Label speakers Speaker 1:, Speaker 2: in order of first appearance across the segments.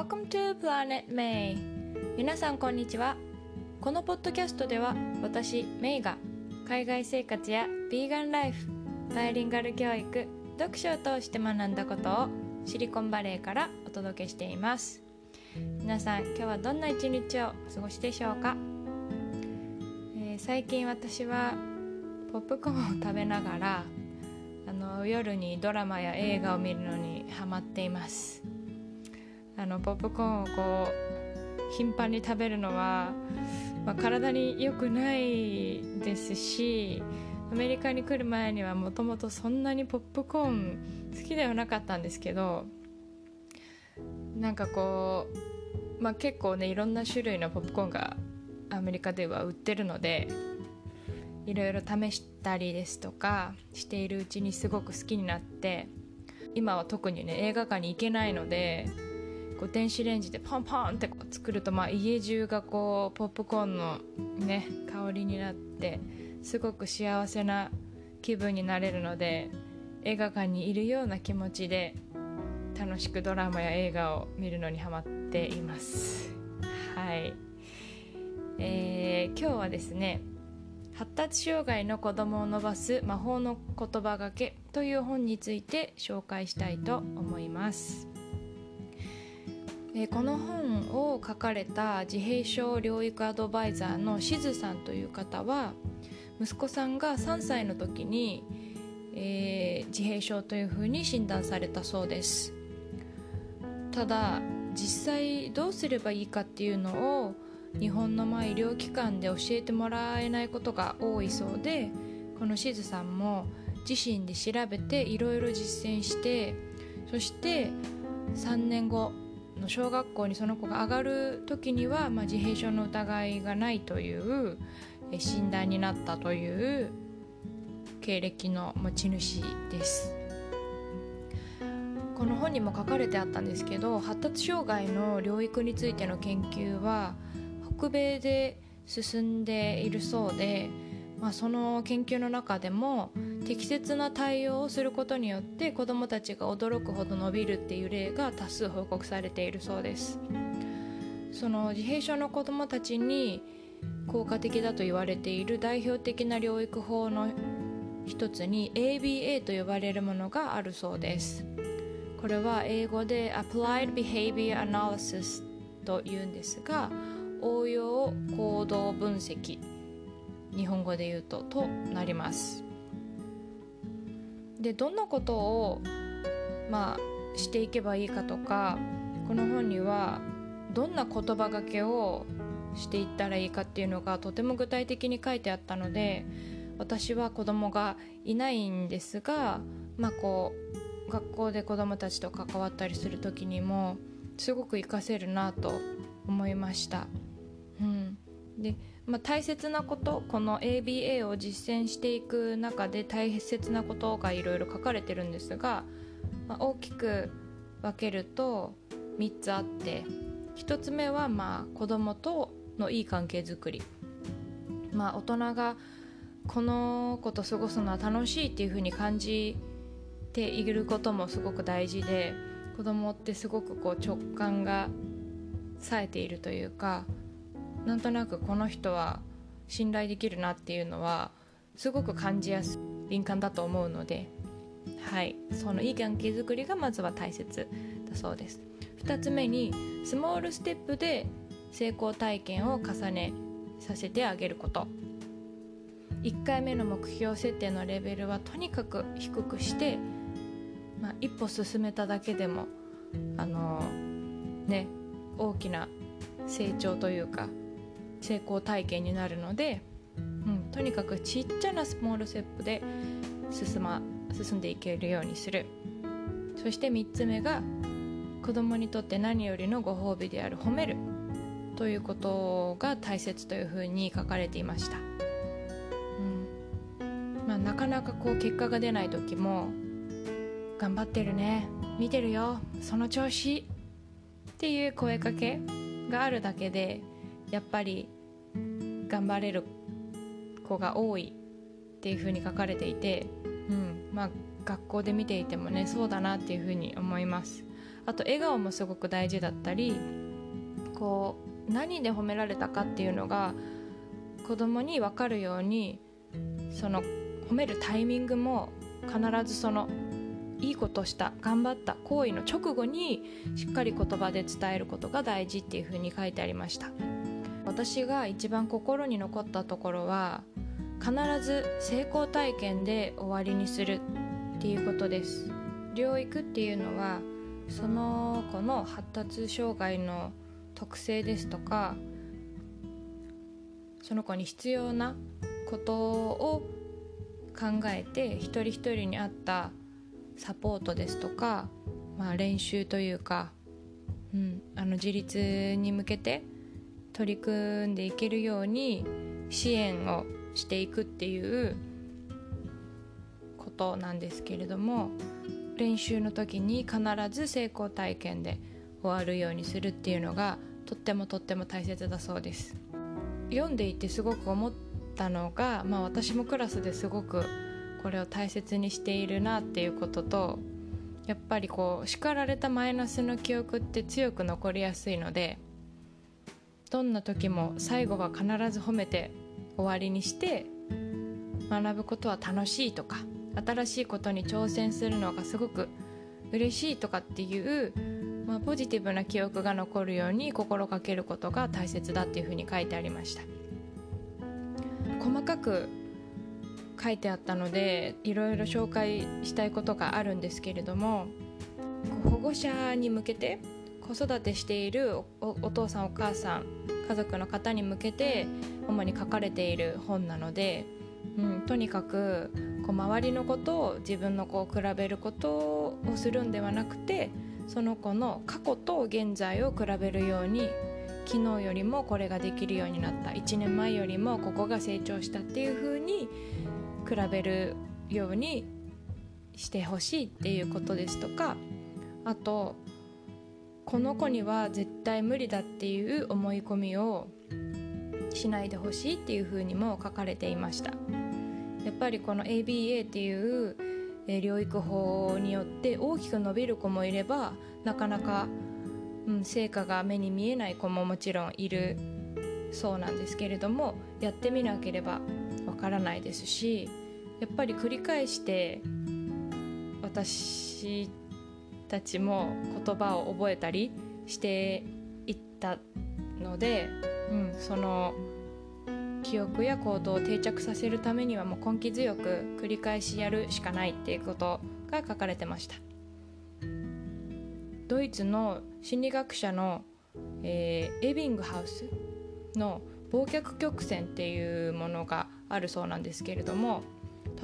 Speaker 1: Welcome to Planet May. 皆さんこんにちは。このポッドキャストでは私メイが海外生活やビーガンライフバイリンガル教育読書を通して学んだことをシリコンバレーからお届けしています。皆さん今日はどんな一日をお過ごしでしょうか、えー最近私はポップコーンを食べながらあの夜にドラマや映画を見るのにハマっています。あのポップコーンをこう頻繁に食べるのは、まあ、体に良くないですしアメリカに来る前にはもともとそんなにポップコーン好きではなかったんですけどなんかこう、まあ、結構ねいろんな種類のポップコーンがアメリカでは売ってるのでいろいろ試したりですとかしているうちにすごく好きになって今は特にね映画館に行けないのでこう電子レンジでパンパンってこう作ると、まあ、家中がこうポップコーンのね香りになってすごく幸せな気分になれるので映画館にいるような気持ちで楽しくドラマや映画を見るのにハマっています。はい、えー今日はですね発達障害の子供を伸ばす魔法の言葉がけという本について紹介したいと思います、えこの本を書かれた自閉症療育アドバイザーのしずさんという方は息子さんが3歳の時に、えー自閉症というふうに診断されたそうです。ただ実際どうすればいいかっていうのを日本のま医療機関で教えてもらえないことが多いそうでこのしずさんも自身で調べていろいろ実践してそして3年後の小学校にその子が上がる時には、まあ、自閉症の疑いがないという診断になったという経歴の持ち主です。この本にも書かれてあったんですけど発達障害の療育についての研究は北米で進んでいるそうで、まあ、その研究の中でも適切な対応をすることによって子どもたちが驚くほど伸びるっていう例が多数報告されているそうです。その自閉症の子どもたちに効果的だと言われている代表的な療育法の一つに ABA と呼ばれるものがあるそうです。これは英語で Applied Behavior Analysis と言うんですが応用行動分析日本語で言うととなりますでどんなことをまあしていけばいいかとかこの本にはどんな言葉がけをしていったらいいかっていうのがとても具体的に書いてあったので私は子供がいないんですがまあこう学校で子供たちと関わったりする時にもすごく活かせるなと思いました。うん、で、まあ、大切なことこの ABA を実践していく中で大切なことがいろいろ書かれてるんですが、まあ、大きく分けると3つあって1つ目はまあ子供とのいい関係づくり、まあ、大人がこの子と過ごすのは楽しいっていうふうに感じていることもすごく大事で子供ってすごくこう直感が冴えているというかなんとなくこの人は信頼できるなっていうのはすごく感じやすい敏感だと思うのではいそのいい関係づくりがまずは大切だそうです。2つ目にスモールステップで成功体験を重ねさせてあげること。1回目の目標設定のレベルはとにかく低くして、まあ、一歩進めただけでもあのね大きな成長というか成功体験になるので、うん、とにかくちっちゃなスモールステップで進,、ま、進んでいけるようにする。そして3つ目が子供にとって何よりのご褒美である褒める。ということが大切というふうに書かれていました、うん。まあ、なかなかこう結果が出ない時も「頑張ってるね見てるよその調子」っていう声かけがあるだけでやっぱり頑張れる子が多いっていうふうに書かれていて、うん。まあ、学校で見ていてもねそうだなっていうふうに思います。あと笑顔もすごく大事だったりこう何で褒められたかっていうのが子供に分かるようにその褒めるタイミングも必ずそのいいことした頑張った行為の直後にしっかり言葉で伝えることが大事っていうふうに書いてありました私が一番心に残ったところは必ず成功体験で終わりにするっていうことです。療育っていうのはその子の発達障害の特性ですとかその子に必要なことを考えて一人一人に合ったサポートですとか、まあ、練習というか、うん、あの自立に向けて取り組んでいけるように支援をしていくっていうことなんですけれども練習の時に必ず成功体験で終わるようにするっていうのがとってもとっても大切だそうです。読んでいてすごく思ったのが、まあ、私もクラスですごくこれを大切にしているなっていうこととやっぱりこう叱られたマイナスの記憶って強く残りやすいのでどんな時も最後は必ず褒めて終わりにして学ぶことは楽しいとか新しいことに挑戦するのがすごく嬉しいとかっていう、まあ、ポジティブな記憶が残るように心がけることが大切だっていうふうに書いてありました。細かく書いてあったのでいろいろ紹介したいことがあるんですけれども保護者に向けて子育てしているお父さんお母さん家族の方に向けて主に書かれている本なので、うん、とにかくこう周りのことを自分の子を比べることをするんではなくてその子の過去と現在を比べるように昨日よりもこれができるようになった1年前よりもここが成長したっていう風に比べるようにしてほしいっていうことですとかあとこの子には絶対無理だっていう思い込みをしないでほしいっていうふうにも書かれていました。やっぱりこの ABA っていう療育法によって大きく伸びる子もいればなかなか、うん、成果が目に見えない子ももちろんいるそうなんですけれどもやってみなければわからないですしやっぱり繰り返して私たちも言葉を覚えたりしていったので、うん、その記憶や行動を定着させるためにはもう根気強く繰り返しやるしかないっていうことが書かれてました。ドイツの心理学者の、えー、エビングハウスの忘却曲線っていうものがあるそうなんですけれども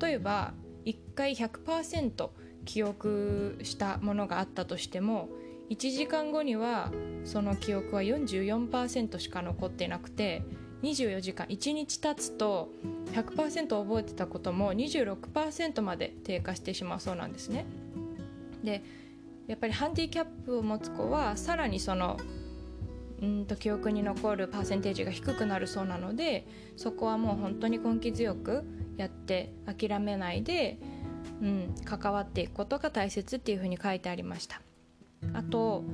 Speaker 1: 例えば1回100%記憶したものがあったとしても1時間後にはその記憶は44%しか残ってなくて24時間1日経つと100%覚えてたことも26%まで低下してしまうそうなんですね。でやっぱりハンディキャップを持つ子はさらにそのうんと記憶に残るパーセンテージが低くなるそうなのでそこはもう本当に根気強くやって諦めないでうん、関わっていくことが大切っていうふうに書いてありました。あと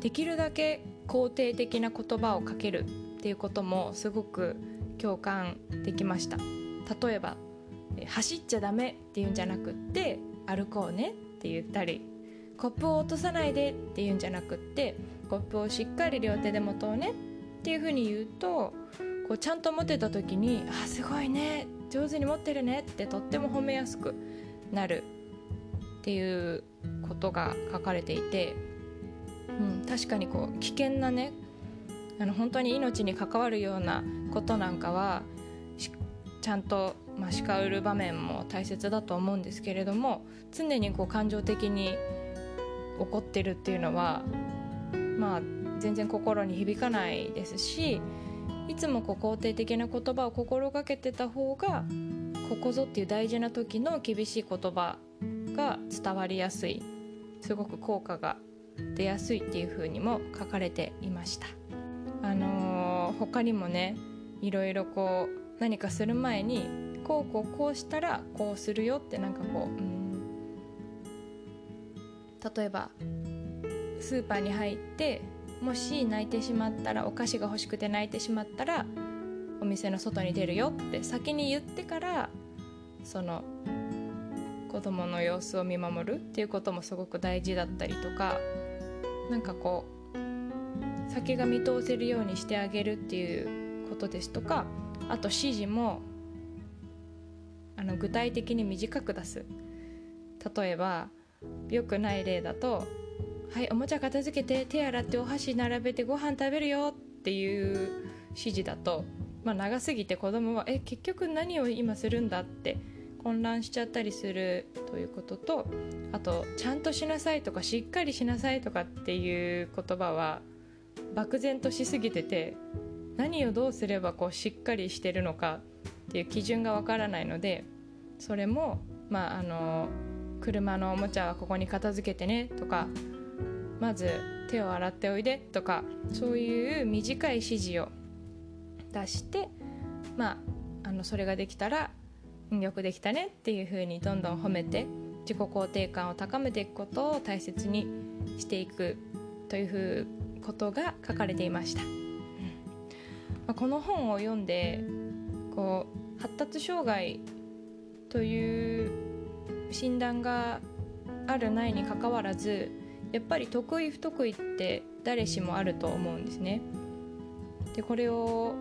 Speaker 1: できるだけ肯定的な言葉をかけるっていうこともすごく共感できました。例えば「走っちゃダメ」っていうんじゃなくって「歩こうね」って言ったり「コップを落とさないで」っていうんじゃなくって「コップをしっかり両手で持とうね」っていうふうに言うとこうちゃんと持てた時に「あすごいね上手に持ってるね」ってとっても褒めやすくなるっていうことが書かれていて、うん、確かにこう危険なねあの本当に命に関わるようなことなんかはちゃんと、まあ、叱る場面も大切だと思うんですけれども常にこう感情的に怒ってるっていうのはまあ全然心に響かないですしいつもこう肯定的な言葉を心がけてた方がここぞっていう大事な時の厳しい言葉が伝わりやすいすごく効果が出やすいっていう風にも書かれていました。あのー、他にもねいろいろこう何かする前にこうこうこうしたらこうするよってなんかこう、うん、例えばスーパーに入ってもし泣いてしまったらお菓子が欲しくて泣いてしまったらお店の外に出るよって先に言ってからその子供の様子を見守るっていうこともすごく大事だったりとかなんかこう先が見通せるようにしてあげるっていうことですとかあと指示もあの具体的に短く出す。例えば良くない例だと「はいおもちゃ片付けて手洗ってお箸並べてご飯食べるよ」っていう指示だと、まあ、長すぎて子供は「え結局何を今するんだ?」って混乱しちゃったりするということとあと「ちゃんとしなさい」とか「しっかりしなさい」とかっていう言葉は漠然としすぎてて何をどうすればこうしっかりしてるのかっていう基準がわからないのでそれもまああの車のおもちゃはここに片付けてねとかまず手を洗っておいでとかそういう短い指示を出してまああのそれができたらよくできたねっていう風にどんどん褒めて自己肯定感を高めていくことを大切にしていくというふうことが書かれていました、まあ、この本を読んでこう発達障害という診断があるないにかかわらずやっぱり得意不得意って誰しもあると思うんですね。でこれを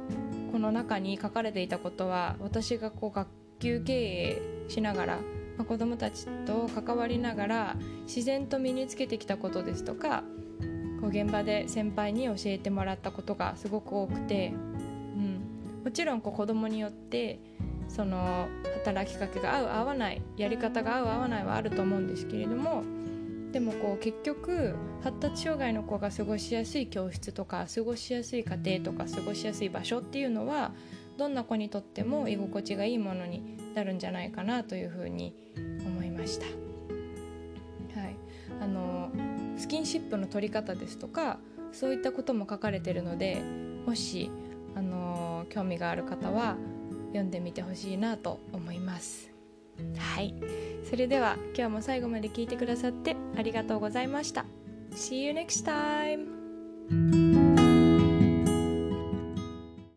Speaker 1: この中に書かれていたことは私がこう学級経営しながら、まあ、子どもたちと関わりながら自然と身につけてきたことですとかこう現場で先輩に教えてもらったことがすごく多くて、うん、もちろんこう子どもによってその働きかけが合う合わないやり方が合う合わないはあると思うんですけれどもでもこう結局発達障害の子が過ごしやすい教室とか過ごしやすい家庭とか過ごしやすい場所っていうのはどんな子にとっても居心地がいいものになるんじゃないかなというふうに思いました。はい、あのスキンシップの取り方ですとかそういったことも書かれてるのでもしあの興味がある方は読んでみてほしいなと思います。はい。それでは今日も最後まで聞いてくださってありがとうございました See you next time!